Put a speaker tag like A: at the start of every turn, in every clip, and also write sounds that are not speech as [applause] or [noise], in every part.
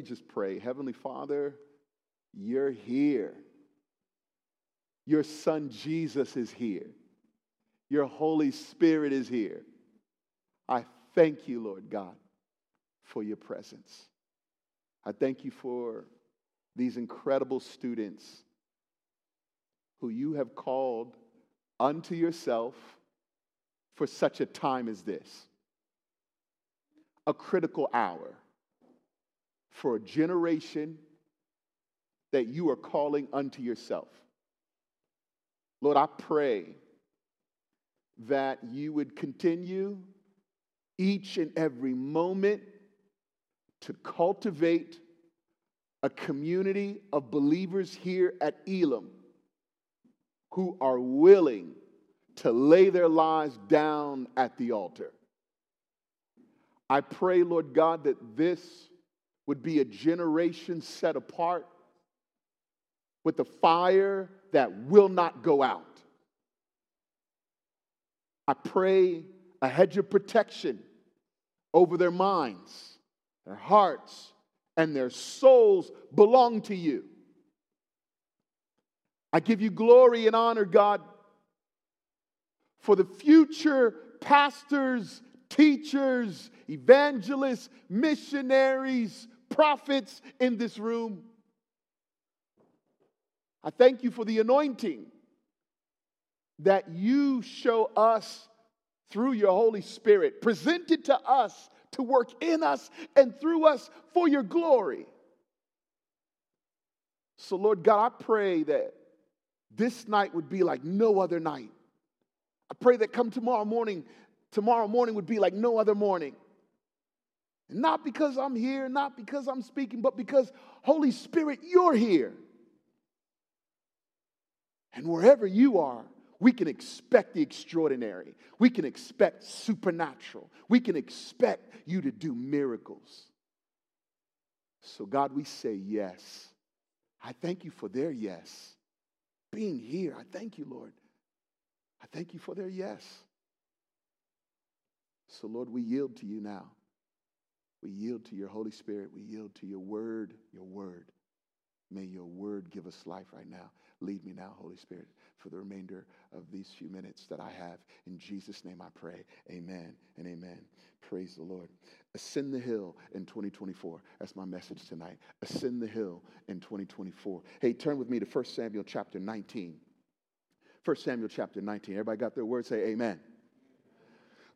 A: me just pray. Heavenly Father, you're here. Your son Jesus is here. Your Holy Spirit is here. I thank you, Lord God, for your presence. I thank you for these incredible students who you have called unto yourself for such a time as this. A critical hour for a generation that you are calling unto yourself. Lord, I pray that you would continue each and every moment to cultivate a community of believers here at Elim who are willing to lay their lives down at the altar. I pray, Lord God, that this would be a generation set apart with a fire that will not go out. I pray a hedge of protection over their minds, their hearts, and their souls belong to you. I give you glory and honor, God, for the future pastors, teachers, evangelists, missionaries, prophets in this room. I thank you for the anointing that you show us through your Holy Spirit, presented to us to work in us and through us for your glory. So, Lord God, I pray that this night would be like no other night. I pray that come tomorrow morning, tomorrow morning would be like no other morning. Not because I'm here, not because I'm speaking, but because, Holy Spirit, you're here. And wherever you are, we can expect the extraordinary. We can expect supernatural. We can expect you to do miracles. So, God, we say yes. I thank you for their yes. Being here, I thank you, Lord. I thank you for their yes. So, Lord, we yield to you now. We yield to your Holy Spirit. We yield to your word, your word. May your word give us life right now. Lead me now, Holy Spirit, for the remainder of these few minutes that I have. In Jesus' name I pray. Amen and amen. Praise the Lord. Ascend the hill in 2024. That's my message tonight. Ascend the hill in 2024. Hey, turn with me to 1 Samuel chapter 19. 1 Samuel chapter 19. Everybody got their word? Say amen.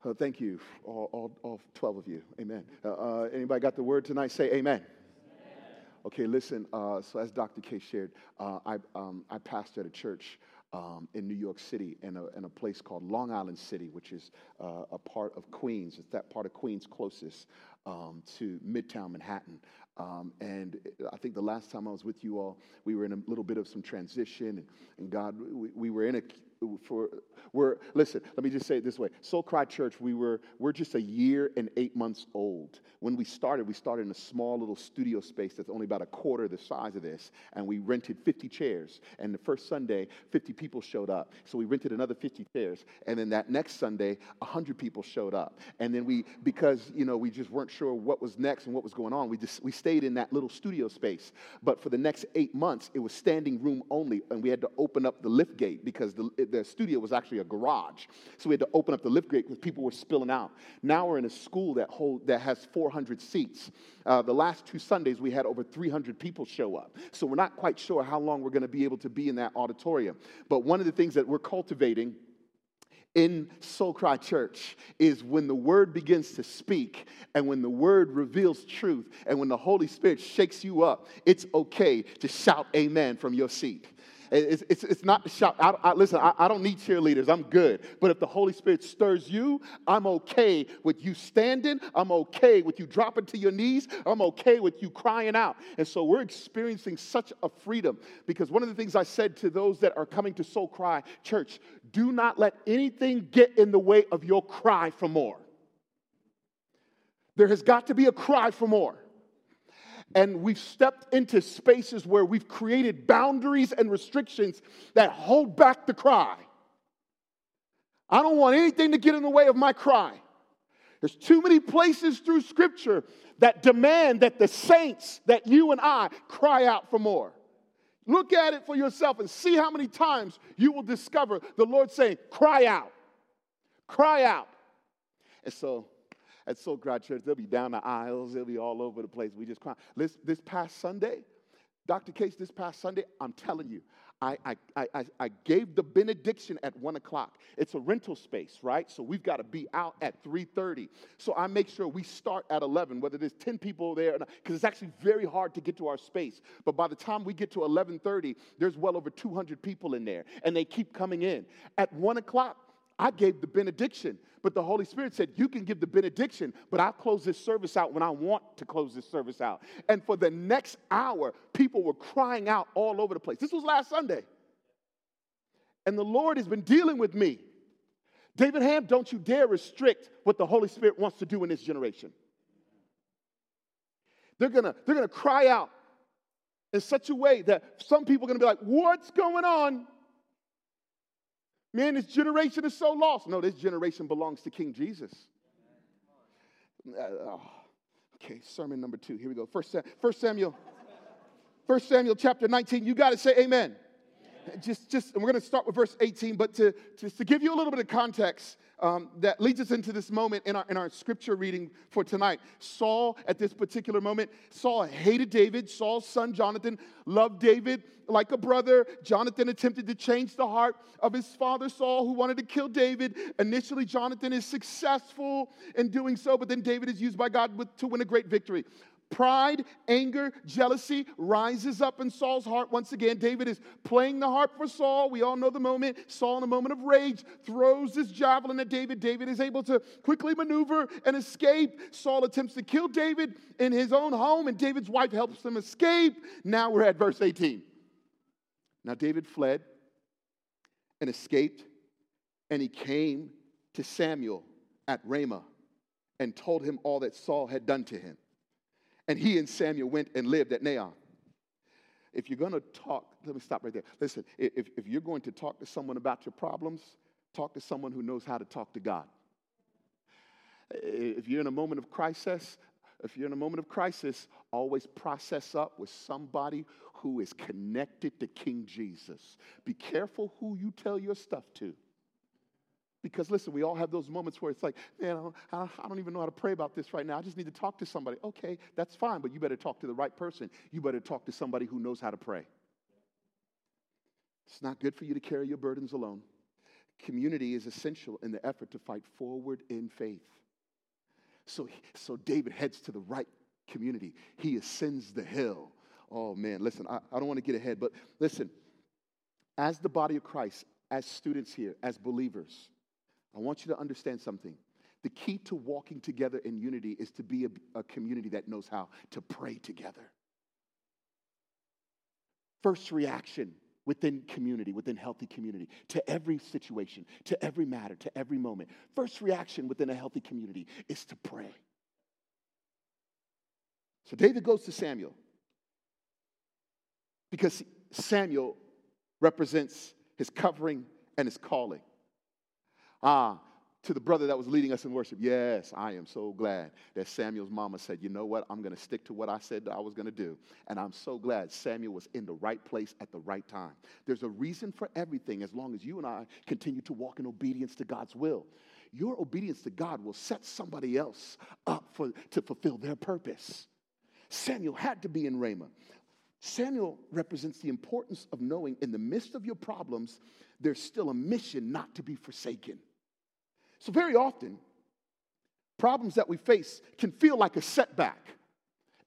A: Uh, thank you, all, all, all, 12 of you. Amen. Uh, uh, anybody got the word tonight? Say amen. Okay, listen. Uh, so as Dr. K shared, uh, I, um, I pastored a church um, in New York City in a, in a place called Long Island City, which is uh, a part of Queens. It's that part of Queens closest um, to Midtown Manhattan. Um, and I think the last time I was with you all, we were in a little bit of some transition, and, and God, we, we were in a for we're listen let me just say it this way. Soul cry church we were we're just a year and eight months old. When we started we started in a small little studio space that's only about a quarter the size of this and we rented 50 chairs. And the first sunday 50 people showed up. So we rented another 50 chairs and then that next sunday 100 people showed up. And then we because you know we just weren't sure what was next and what was going on we just we stayed in that little studio space. But for the next eight months it was standing room only and we had to open up the lift gate because the the studio was actually a garage. So we had to open up the lift gate because people were spilling out. Now we're in a school that, hold, that has 400 seats. Uh, the last two Sundays, we had over 300 people show up. So we're not quite sure how long we're going to be able to be in that auditorium. But one of the things that we're cultivating in Soul Cry Church is when the word begins to speak and when the word reveals truth and when the Holy Spirit shakes you up, it's okay to shout amen from your seat. It's, it's, it's not shout. I, I, listen, I, I don't need cheerleaders. I'm good. But if the Holy Spirit stirs you, I'm okay with you standing. I'm okay with you dropping to your knees. I'm okay with you crying out. And so we're experiencing such a freedom because one of the things I said to those that are coming to Soul Cry Church do not let anything get in the way of your cry for more. There has got to be a cry for more and we've stepped into spaces where we've created boundaries and restrictions that hold back the cry. I don't want anything to get in the way of my cry. There's too many places through Scripture that demand that the saints, that you and I, cry out for more. Look at it for yourself and see how many times you will discover the Lord saying, Cry out, cry out. And so, at Soul Cry Church, they'll be down the aisles, they'll be all over the place. We just cry. This, this past Sunday, Dr. Case, this past Sunday, I'm telling you, I, I, I, I gave the benediction at one o'clock. It's a rental space, right? So we've got to be out at 3:30. So I make sure we start at 11, whether there's 10 people there, or not, because it's actually very hard to get to our space. But by the time we get to 11:30, there's well over 200 people in there, and they keep coming in. At one o'clock, I gave the benediction, but the Holy Spirit said, You can give the benediction, but I'll close this service out when I want to close this service out. And for the next hour, people were crying out all over the place. This was last Sunday. And the Lord has been dealing with me. David Ham, don't you dare restrict what the Holy Spirit wants to do in this generation. They're gonna, they're gonna cry out in such a way that some people are gonna be like, What's going on? Man, this generation is so lost. No, this generation belongs to King Jesus. Uh, oh, okay, sermon number two. Here we go. First, First Samuel. First Samuel chapter 19. You got to say amen. Just, just, and we're going to start with verse 18, but to, just to give you a little bit of context, um, that leads us into this moment in our, in our scripture reading for tonight. Saul, at this particular moment, Saul hated David. Saul's son, Jonathan, loved David like a brother. Jonathan attempted to change the heart of his father, Saul, who wanted to kill David. Initially, Jonathan is successful in doing so, but then David is used by God with, to win a great victory. Pride, anger, jealousy rises up in Saul's heart once again. David is playing the harp for Saul. We all know the moment. Saul, in a moment of rage, throws his javelin at David. David is able to quickly maneuver and escape. Saul attempts to kill David in his own home, and David's wife helps him escape. Now we're at verse 18. Now David fled and escaped, and he came to Samuel at Ramah and told him all that Saul had done to him. And he and Samuel went and lived at Naioth. If you're going to talk, let me stop right there. Listen, if, if you're going to talk to someone about your problems, talk to someone who knows how to talk to God. If you're in a moment of crisis, if you're in a moment of crisis, always process up with somebody who is connected to King Jesus. Be careful who you tell your stuff to. Because listen, we all have those moments where it's like, man, I don't even know how to pray about this right now. I just need to talk to somebody. Okay, that's fine, but you better talk to the right person. You better talk to somebody who knows how to pray. It's not good for you to carry your burdens alone. Community is essential in the effort to fight forward in faith. So, so David heads to the right community. He ascends the hill. Oh man, listen, I, I don't want to get ahead, but listen, as the body of Christ, as students here, as believers, I want you to understand something. The key to walking together in unity is to be a, a community that knows how to pray together. First reaction within community, within healthy community, to every situation, to every matter, to every moment. First reaction within a healthy community is to pray. So David goes to Samuel because Samuel represents his covering and his calling. Ah, to the brother that was leading us in worship, yes, I am so glad that Samuel's mama said, you know what, I'm going to stick to what I said I was going to do. And I'm so glad Samuel was in the right place at the right time. There's a reason for everything as long as you and I continue to walk in obedience to God's will. Your obedience to God will set somebody else up for, to fulfill their purpose. Samuel had to be in Ramah. Samuel represents the importance of knowing in the midst of your problems, there's still a mission not to be forsaken. So, very often, problems that we face can feel like a setback.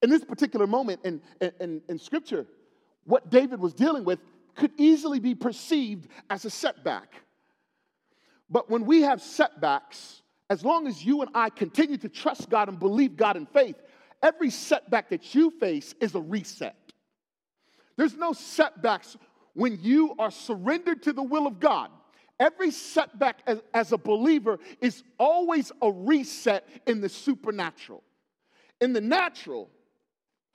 A: In this particular moment in, in, in, Scripture, what David was dealing with could easily be perceived as a setback. But when we have setbacks, as long as you and I continue to trust God and believe God in faith, every setback that you face is a reset. There's no setbacks when you are surrendered to the will of God. Every setback as, as, a believer is always a reset in the supernatural. In the natural,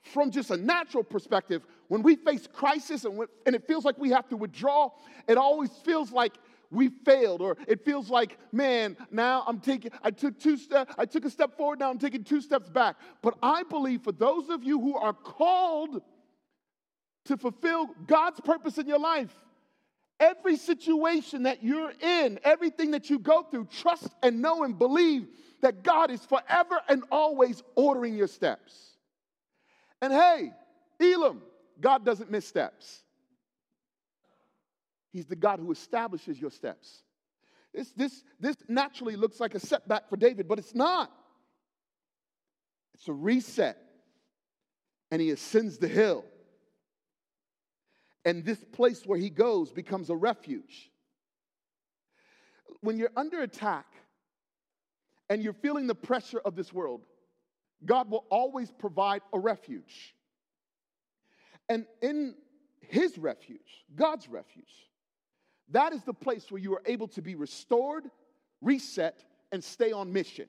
A: from just a natural perspective, when we face crisis and, and it feels like we have to withdraw, it always feels like we failed, or it feels like, man, now I'm taking, I took two steps, I took a step forward, now I'm taking two steps back. But I believe for those of you who are called to fulfill God's purpose in your life, every situation that you're in, everything that you go through, trust and know and believe that God is forever and always ordering your steps. And hey, Elim, God doesn't miss steps. He's the God who establishes your steps. This, this, this naturally looks like a setback for David, but it's not. It's a reset. And he ascends the hill. And this place where he goes becomes a refuge. When you're under attack and you're feeling the pressure of this world, God will always provide a refuge. And in his refuge, God's refuge, that is the place where you are able to be restored, reset, and stay on mission.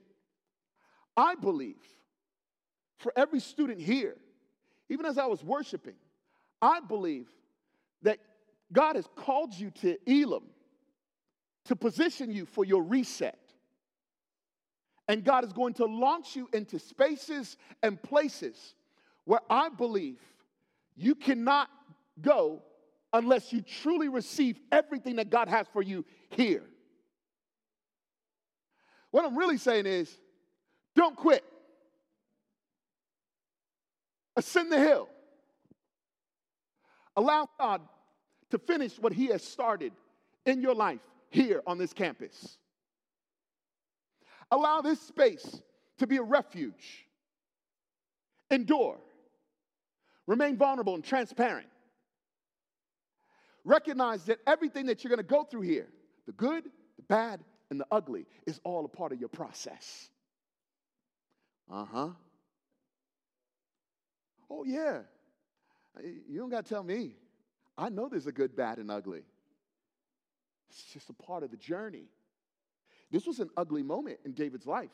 A: I believe for every student here, even as I was worshiping, I believe God has called you to Elim to position you for your reset. And God is going to launch you into spaces and places where I believe you cannot go unless you truly receive everything that God has for you here. What I'm really saying is don't quit, ascend the hill. Allow God to finish what He has started in your life here on this campus. Allow this space to be a refuge. Endure. Remain vulnerable and transparent. Recognize that everything that you're going to go through here, the good, the bad, and the ugly, is all a part of your process. Uh huh. Oh, yeah. You don't got to tell me. I know there's a good, bad, and ugly. It's just a part of the journey. This was an ugly moment in David's life,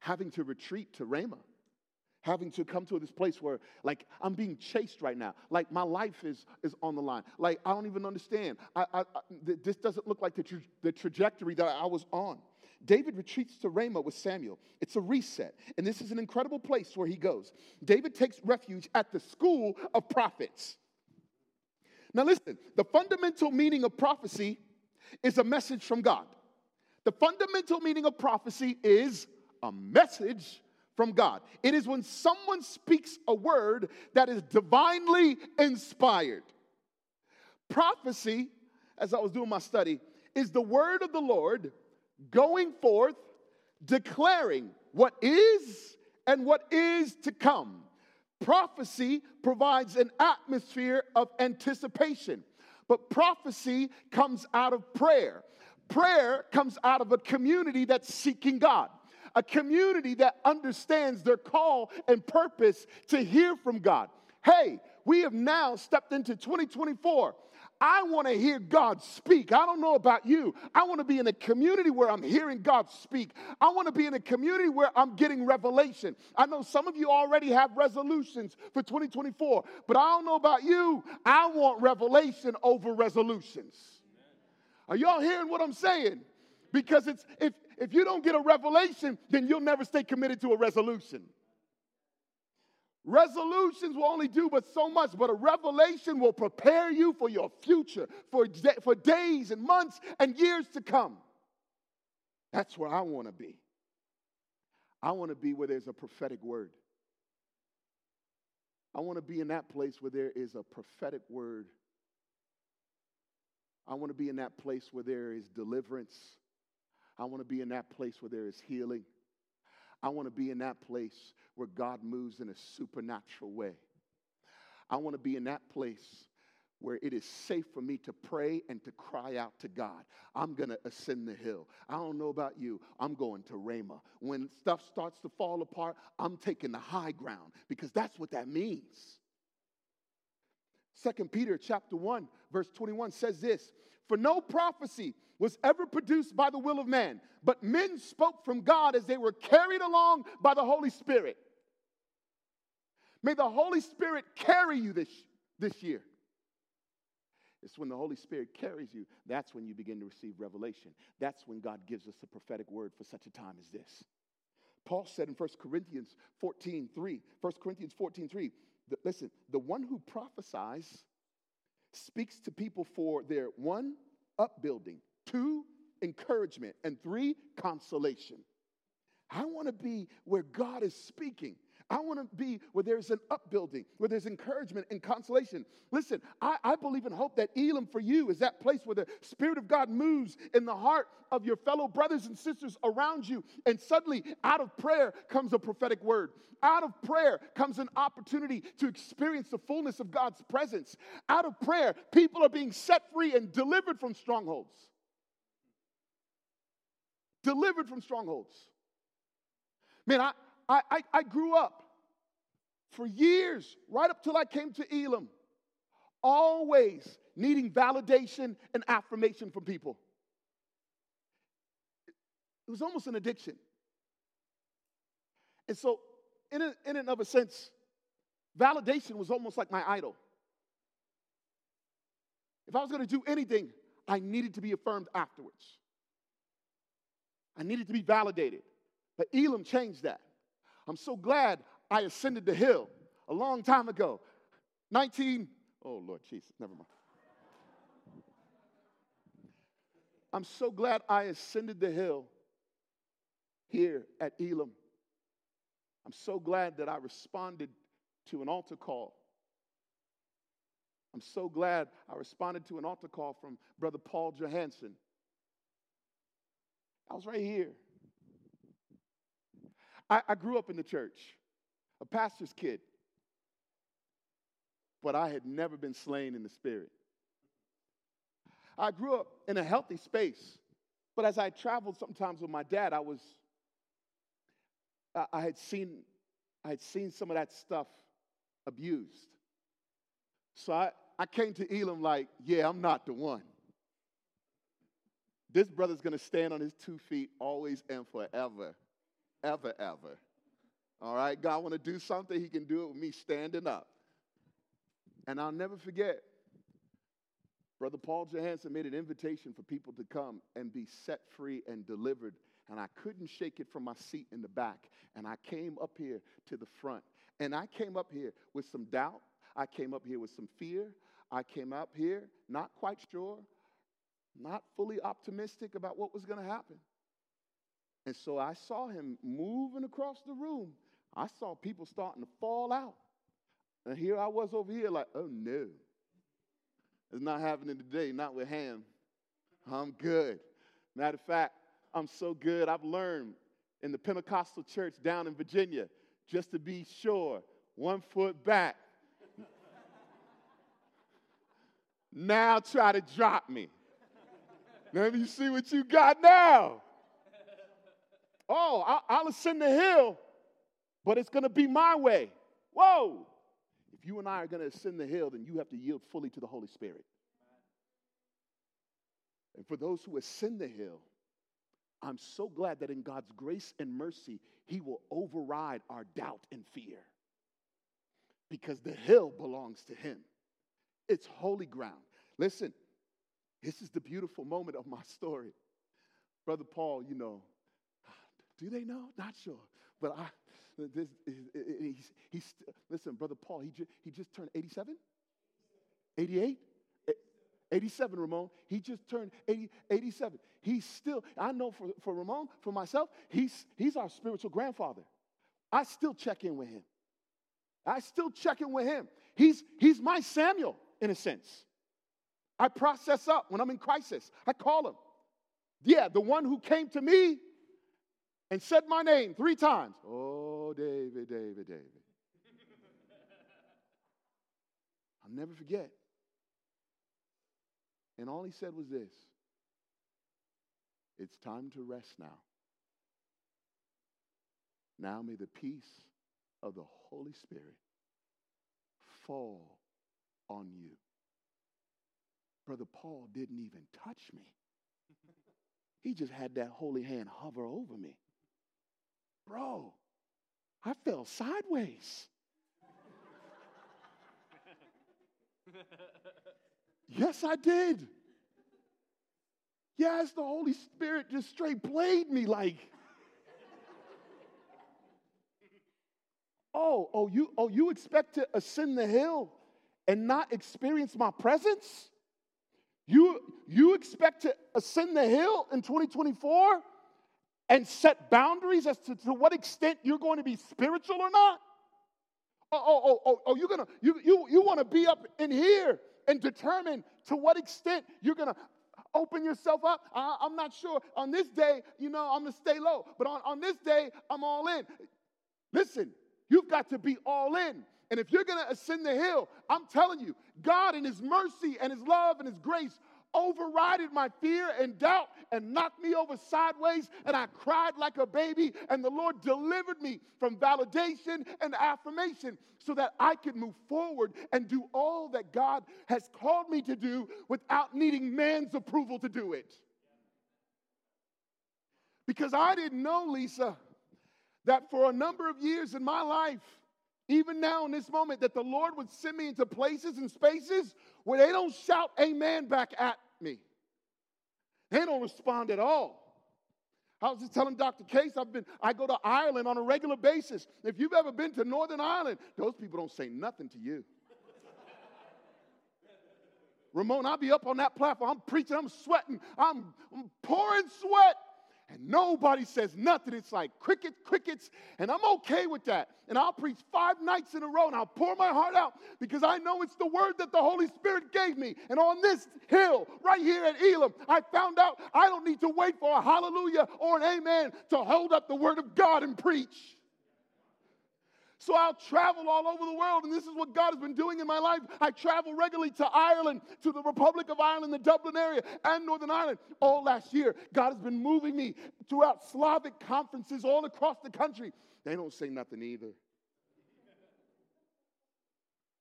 A: having to retreat to Ramah having to come to this place where like i'm being chased right now. Like my life is is on the line. Like i don't even understand. I, I, I this doesn't look like the, tra- the trajectory that i was on. David retreats to ramah with samuel. It's a reset and this is an incredible place where he goes. David takes refuge at the school of prophets now listen the fundamental meaning of prophecy is a message from god the fundamental meaning of prophecy is a message from God. It is when someone speaks a word that is divinely inspired. Prophecy, as I was doing my study, is the word of the Lord going forth, declaring what is and what is to come. Prophecy provides an atmosphere of anticipation, but prophecy comes out of prayer. Prayer comes out of a community that's seeking God a community that understands their call and purpose to hear from God. Hey, we have now stepped into 2024. I want to hear God speak. I don't know about you. I want to be in a community where I'm hearing God speak. I want to be in a community where I'm getting revelation. I know some of you already have resolutions for 2024, but I don't know about you. I want revelation over resolutions. Are y'all hearing what I'm saying? Because it's if if you don't get a revelation, then you'll never stay committed to a resolution. Resolutions will only do but so much, but a revelation will prepare you for your future, for, for days and months and years to come. That's where I want to be. I want to be where there's a prophetic word. I want to be in that place where there is a prophetic word. I want to be in that place where there is deliverance I want to be in that place where there is healing. I want to be in that place where God moves in a supernatural way. I want to be in that place where it is safe for me to pray and to cry out to God. I'm going to ascend the hill. I don't know about you. I'm going to Ramah. When stuff starts to fall apart, I'm taking the high ground because that's what that means. Second Peter chapter 1 verse 21 says this, "For no prophecy was ever produced by the will of man, but men spoke from God as they were carried along by the Holy Spirit. May the Holy Spirit carry you this, this year. It's when the Holy Spirit carries you. That's when you begin to receive revelation. That's when God gives us a prophetic word for such a time as this. Paul said in 1 Corinthians 14 3, 1 Corinthians 14 3, listen, the one who prophesies speaks to people for their one, upbuilding, two, encouragement, and three, consolation. I want to be where God is speaking. I want to be where there's an upbuilding, where there's encouragement and consolation. Listen, I, I, believe and hope that Elim for you is that place where the Spirit of God moves in the heart of your fellow brothers and sisters around you. And suddenly, out of prayer comes a prophetic word. Out of prayer comes an opportunity to experience the fullness of God's presence. Out of prayer, people are being set free and delivered from strongholds. Delivered from strongholds. Man, I, I, I, grew up for years, right up till I came to Elim, always needing validation and affirmation from people. It was almost an addiction. And so, in, a, in and of a sense, validation was almost like my idol. If I was going to do anything, I needed to be affirmed afterwards. I needed to be validated. But Elim changed that. I'm so glad I ascended the hill a long time ago. 19, oh Lord Jesus, never mind. I'm so glad I ascended the hill here at Elim. I'm so glad that I responded to an altar call. I'm so glad I responded to an altar call from Brother Paul Johansson. I was right here. I, I grew up in the church, a pastor's kid, but I had never been slain in the spirit. I grew up in a healthy space, but as I traveled sometimes with my dad, I was, I, I had seen, I had seen some of that stuff abused. So I, I came to Elim like, yeah, I'm not the one. This brother's gonna stand on his two feet always and forever ever, ever. All right, God want to do something, He can do it with me standing up. And I'll never forget, Brother Paul Johansson made an invitation for people to come and be set free and delivered. And I couldn't shake it from my seat in the back. And I came up here to the front. And I came up here with some doubt. I came up here with some fear. I came up here not quite sure, not fully optimistic about what was going to happen. And so I saw him moving across the room. I saw people starting to fall out. And here I was over here, like, oh no. It's not happening today, not with him. I'm good. Matter of fact, I'm so good, I've learned in the Pentecostal church down in Virginia, just to be sure, one foot back. [laughs] now try to drop me. Let me see what you got now. Oh, I'll ascend the hill, but it's going to be my way. Whoa. If you and I are going to ascend the hill, then you have to yield fully to the Holy Spirit. And for those who ascend the hill, I'm so glad that in God's grace and mercy, He will override our doubt and fear. Because the hill belongs to Him, it's holy ground. Listen, this is the beautiful moment of my story. Brother Paul, you know, do they know? Not sure. But I, this, he's, he's, listen, Brother Paul, he, ju- he just turned 87? 88? Eh, 87, Ramon. He just turned 80, 87. He's still, I know for, for Ramon, for myself, he's, he's our spiritual grandfather. I still check in with him. I still check in with him. He's, he's my Samuel, in a sense. I process up when I'm in crisis. I call him. Yeah, the one who came to me and said my name three times. Oh, David, David, David. I'll never forget. And all he said was this It's time to rest now. Now may the peace of the Holy Spirit fall on you. Brother Paul didn't even touch me, he just had that holy hand hover over me. Bro, I fell sideways. Yes, I did. Yes, the Holy Spirit just straight played me like. oh, oh, you, oh, you expect to ascend the hill and not experience my presence? You, you expect to ascend the hill in 2024 and set boundaries as to, to what extent you're going to be spiritual or not? Oh, oh, oh, oh, oh you're gonna, you, you, you want to be up in here and determine to what extent you're gonna open yourself up. I, am not sure. On this day, you know, I'm gonna stay low, but on, on this day, I'm all in. Listen, you've got to be all in. And if you're gonna ascend the hill, I'm telling you, God in His mercy and His love and His grace overrided my fear and doubt and knocked me over sideways and I cried like a baby and the Lord delivered me from validation and affirmation so that I could move forward and do all that God has called me to do without needing man's approval to do it. Because I didn't know, Lisa, that for a number of years in my life, even now in this moment, that the Lord would send me into places and spaces where they don't shout amen back at me. They don't respond at all. I was just telling Dr. Case, I've been, I go to Ireland on a regular basis. If you've ever been to Northern Ireland, those people don't say nothing to you. Ramon, I'll be up on that platform. I'm preaching, I'm sweating, I'm, I'm pouring sweat and nobody says nothing. It's like crickets, crickets, and I'm okay with that. And I'll preach five nights in a row and I'll pour my heart out because I know it's the word that the Holy Spirit gave me. And on this hill, right here at Elim, I found out I don't need to wait for a hallelujah or an amen to hold up the word of God and preach. So I'll travel all over the world, and this is what God has been doing in my life. I travel regularly to Ireland, to the Republic of Ireland, the Dublin area, and Northern Ireland. All last year, God has been moving me throughout Slavic conferences all across the country. They don't say nothing either.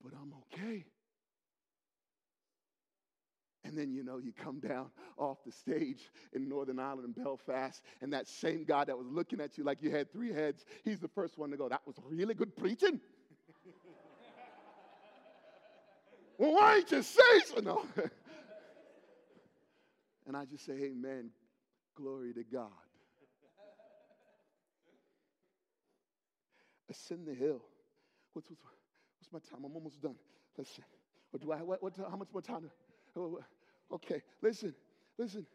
A: But I'm okay. And then, you know, you come down off the stage in Northern Ireland in Belfast, and that same God that was looking at you like you had three heads, he's the first one to go, That was really good preaching. [laughs] well, why ain't you say so? No. [laughs] and I just say, Amen. Glory to God. Ascend the hill. What's, what's, what's my time? I'm almost done. Let's see. Or do I, what, what, how much more time? Okay, listen, listen,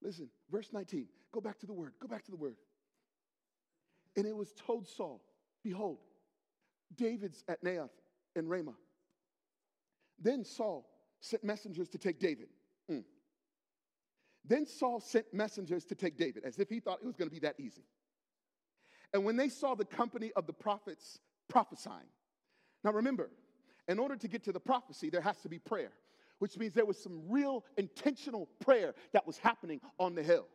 A: listen. Verse 19. Go back to the word. Go back to the word. And it was told Saul, Behold, David's at Naioth in Ramah. Then Saul sent messengers to take David. Mm. Then Saul sent messengers to take David, as if he thought it was going to be that easy. And when they saw the company of the prophets prophesying, now remember, in order to get to the prophecy, there has to be prayer which means there was some real intentional prayer that was happening on the hill.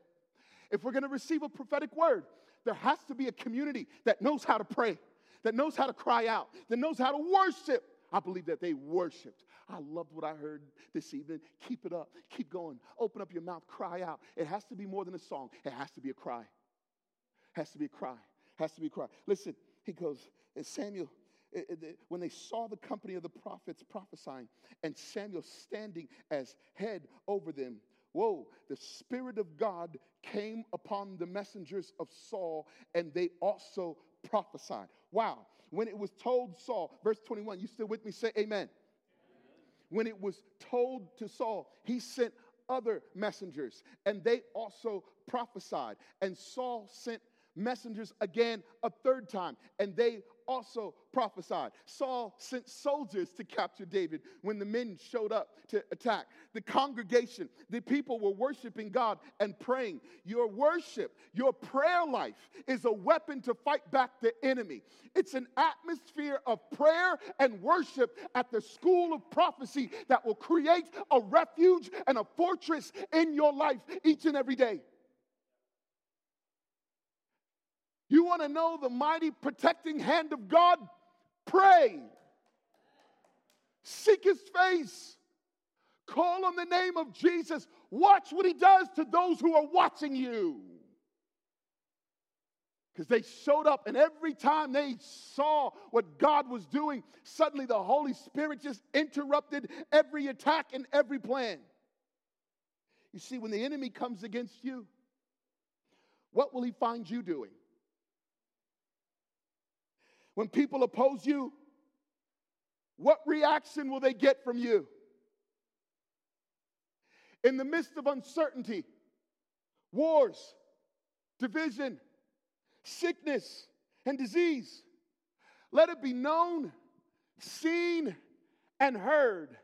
A: If we're going to receive a prophetic word, there has to be a community that knows how to pray, that knows how to cry out, that knows how to worship. I believe that they worshiped. I loved what I heard this evening. Keep it up. Keep going. Open up your mouth. Cry out. It has to be more than a song. It has to be a cry. Has to be a cry. Has to be a cry. Listen, he goes, and Samuel Eh, eh, when they saw the company of the prophets prophesying and Samuel standing as head over them, whoa, the Spirit of God came upon the messengers of Saul and they also prophesied. Wow. When it was told Saul, verse 21, you still with me? Say amen. amen. When it was told to Saul, he sent other messengers and they also prophesied. And Saul sent messengers again a third time, and they also prophesied. Saul sent soldiers to capture David when the men showed up to attack. The congregation, the people were worshiping God and praying. Your worship, your prayer life is a weapon to fight back the enemy. It's an atmosphere of prayer and worship at the school of prophecy that will create a refuge and a fortress in your life each and every day. You want to know the mighty protecting hand of God? Pray. Seek his face. Call on the name of Jesus. Watch what he does to those who are watching you. Because they showed up, and every time they saw what God was doing, suddenly the Holy Spirit just interrupted every attack and every plan. You see, when the enemy comes against you, what will he find you doing? When people oppose you, what reaction will they get from you? In the midst of uncertainty, wars, division, sickness, and disease, let it be known, seen, and heard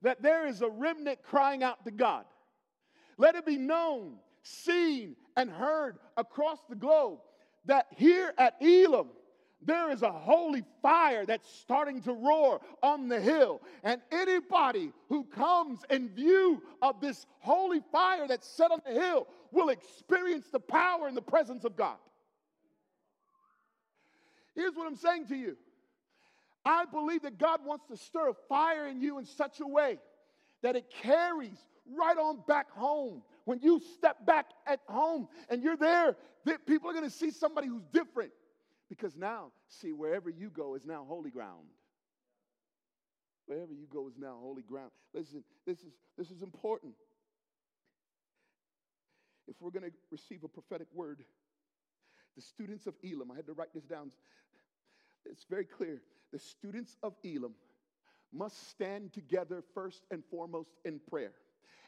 A: that there is a remnant crying out to God. Let it be known, seen, and heard across the globe that here at Elim, there is a holy fire that's starting to roar on the hill. And anybody who comes in view of this holy fire that's set on the hill will experience the power and the presence of God. Here's what I'm saying to you I believe that God wants to stir a fire in you in such a way that it carries right on back home. When you step back at home and you're there, people are going to see somebody who's different. Because now, see, wherever you go is now holy ground. Wherever you go is now holy ground. Listen, this is, this is important. If we're going to receive a prophetic word, the students of Elim, I had to write this down. It's very clear. The students of Elim must stand together first and foremost in prayer.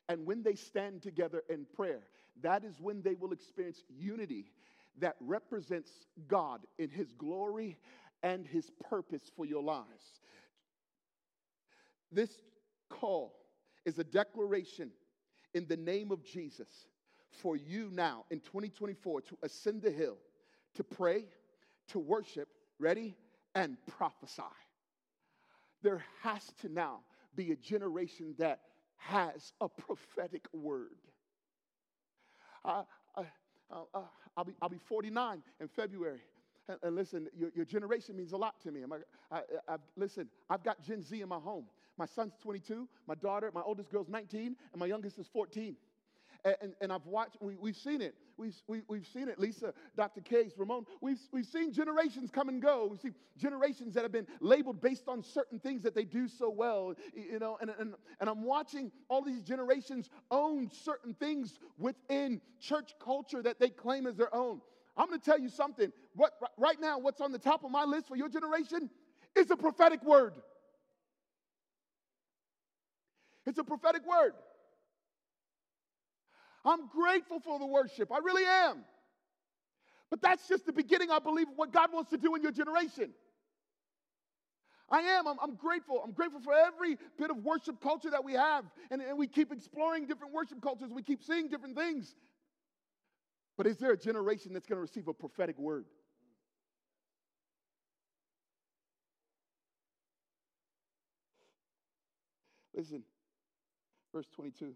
A: And when they stand together in prayer, that is when they will experience unity that represents God in His glory and His purpose for your lives. This call is a declaration in the name of Jesus for you now in 2024 to ascend the hill, to pray, to worship, ready, and prophesy. There has to now be a generation that has a prophetic word. Uh, uh, uh, I'll, be, I'll be 49 in February. And, and listen, your, your, generation means a lot to me. I, I, listen, I've got Gen Z in my home. My son's 22, my daughter, my oldest girl's 19, and my youngest is 14 and, and I've watched, we, we've seen it. We've, we, have we have seen it, Lisa, Dr. Case, Ramon. We've, we've seen generations come and go. We see generations that have been labeled based on certain things that they do so well, you know, and, and, and I'm watching all these generations own certain things within church culture that they claim as their own. I'm going to tell you something. What, right now, what's on the top of my list for your generation is a prophetic word. It's a prophetic word. I'm grateful for the worship. I really am. But that's just the beginning, I believe, of what God wants to do in your generation. I am. I'm, I'm, grateful. I'm grateful for every bit of worship culture that we have. And, and we keep exploring different worship cultures. We keep seeing different things. But is there a generation that's going to receive a prophetic word? Listen, verse 22.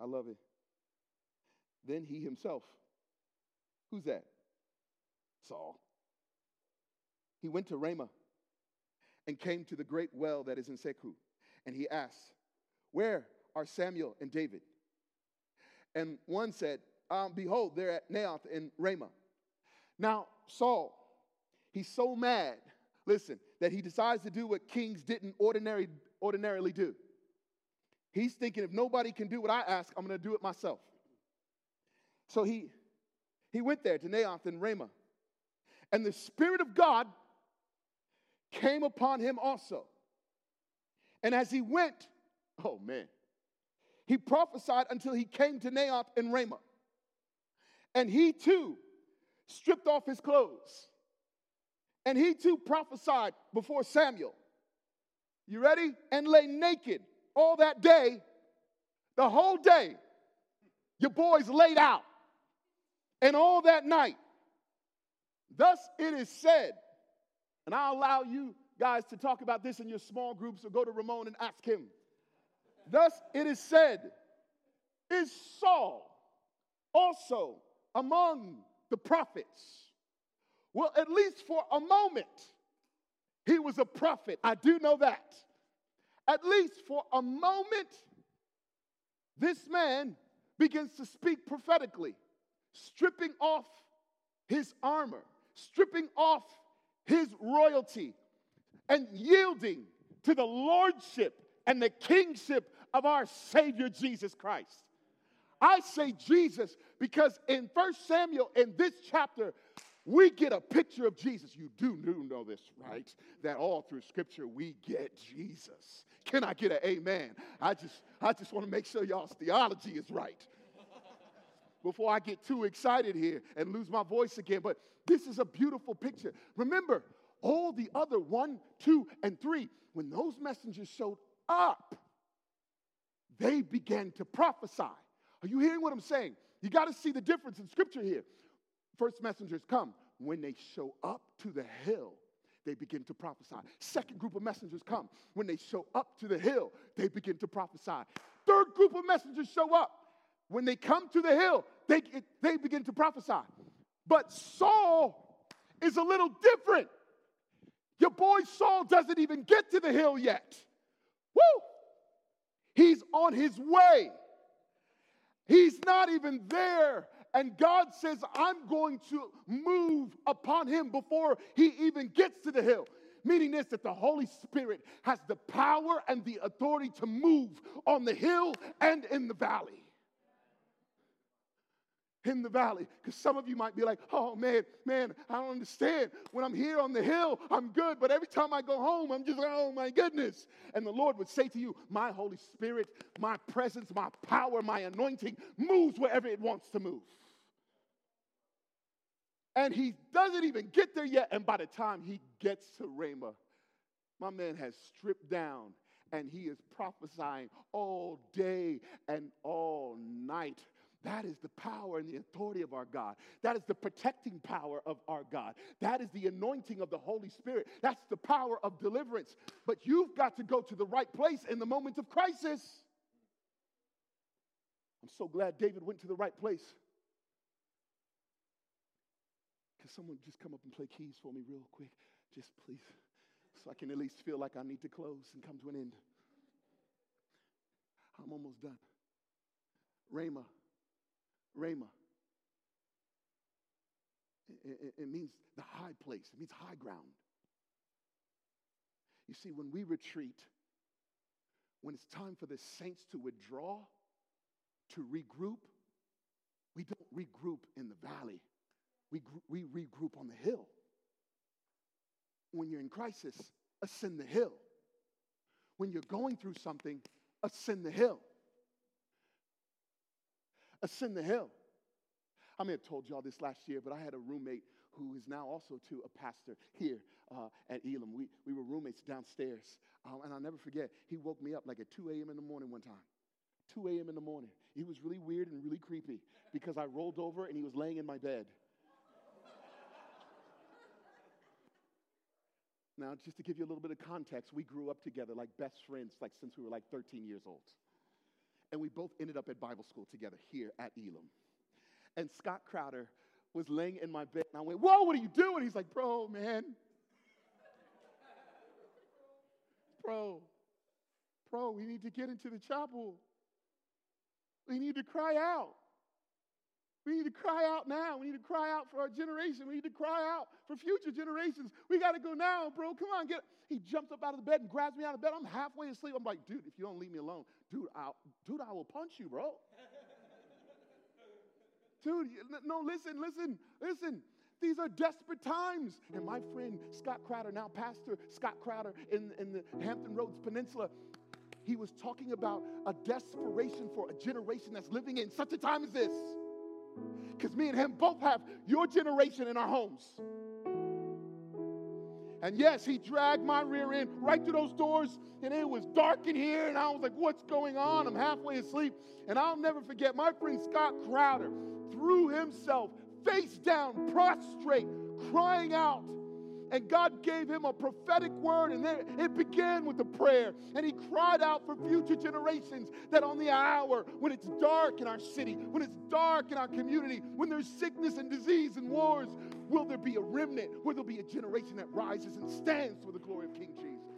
A: I love it. Then he himself, who's that? Saul. He went to Ramah and came to the great well that is in Sechu. And he asked, Where are Samuel and David? And one said, um, Behold, they're at Naioth in Ramah. Now, Saul, he's so mad, listen, that he decides to do what kings didn't ordinary, ordinarily do. He's thinking, if nobody can do what I ask, I'm going to do it myself. So he, he went there to Naioth and Ramah. And the Spirit of God came upon him also. And as he went, oh man, he prophesied until he came to Naioth and Ramah. And he too stripped off his clothes. And he too prophesied before Samuel. You ready? And lay naked all that day, the whole day, your boys laid out, and all that night. Thus it is said, and I'll allow you guys to talk about this in your small groups or go to Ramon and ask him. Thus it is said, is Saul also among the prophets? Well, at least for a moment, he was a prophet. I do know that at least for a moment, this man begins to speak prophetically. stripping off his armor, stripping off his royalty, and yielding to the lordship and the kingship of our Savior Jesus Christ. I say Jesus because in First Samuel, in this chapter, we get a picture of Jesus. You do, know this, right? That all through Scripture we get Jesus. Can I get an amen? I just, I just want to make sure y'all's theology is right before I get too excited here and lose my voice again. But this is a beautiful picture. Remember, all the other one, two, and three, when those messengers showed up, they began to prophesy. Are you hearing what I'm saying? You got to see the difference in scripture here. First messengers come. When they show up to the hill, they begin to prophesy. Second group of messengers come. When they show up to the hill, they begin to prophesy. Third group of messengers show up. When they come to the hill, they, they begin to prophesy. But Saul is a little different. Your boy Saul doesn't even get to the hill yet. Woo! He's on his way. He's not even there. And God says, I'm going to move upon him before he even gets to the hill. Meaning this that the Holy Spirit has the power and the authority to move on the hill and in the valley in the valley. Because some of you might be like, oh man, man, I don't understand. When I'm here on the hill, I'm good. But every time I go home, I'm just like, oh my goodness. And the Lord would say to you, my Holy Spirit, my presence, my power, my anointing moves wherever it wants to move. And he doesn't even get there yet. And by the time he gets to Ramah, my man has stripped down and he is prophesying all day and all night that is the power and the authority of our God. That is the protecting power of our God. That is the anointing of the Holy Spirit. That's the power of deliverance. But you've got to go to the right place in the moment of crisis. I'm so glad David went to the right place. Can someone just come up and play keys for me, real quick? Just please. So I can at least feel like I need to close and come to an end. I'm almost done. Ramah Ramah. It, it, it means the high place, it means high ground. You see, when we retreat, when it's time for the saints to withdraw, to regroup, we don't regroup in the valley. We, we regroup on the hill. When you're in crisis, ascend the hill. When you're going through something, ascend the hill ascend the hill. I may have told y'all this last year, but I had a roommate who is now also to a pastor here uh, at Elim. We, we were roommates downstairs. Um, and I'll never forget, he woke me up like at 2 a.m. in the morning one time. 2 a.m. in the morning. He was really weird and really creepy because I rolled over and he was laying in my bed. Now, just to give you a little bit of context, we grew up together like best friends, like since we were like 13 years old and we both ended up at Bible school together here at Elim. And Scott Crowder was laying in my bed, and I went, Whoa, what are you doing? He's like, Bro, man. bro, bro, we need to get into the chapel. We need to cry out. We need to cry out now. We need to cry out for our generation. We need to cry out for future generations. We got to go now, bro. Come on, get. He jumps up out of the bed and grabs me out of bed. I'm halfway asleep. I'm like, dude, if you don't leave me alone, dude, I'll, dude, I will punch you, bro. [laughs] dude, no, listen, listen, listen. These are desperate times. And my friend Scott Crowder, now Pastor Scott Crowder in, in the Hampton Roads Peninsula, he was talking about a desperation for a generation that's living in such a time as this. Because me and him both have your generation in our homes. And yes, he dragged my rear end right through those doors, and it was dark in here, and I was like, What's going on? I'm halfway asleep. And I'll never forget, my friend Scott Crowder threw himself face down, prostrate, crying out and God gave him a prophetic word, and it began with a prayer. And he cried out for future generations that on the hour when it's dark in our city, when it's dark in our community, when there's sickness and disease and wars, will there be a remnant? Will there be a generation that rises and stands for the glory of King Jesus?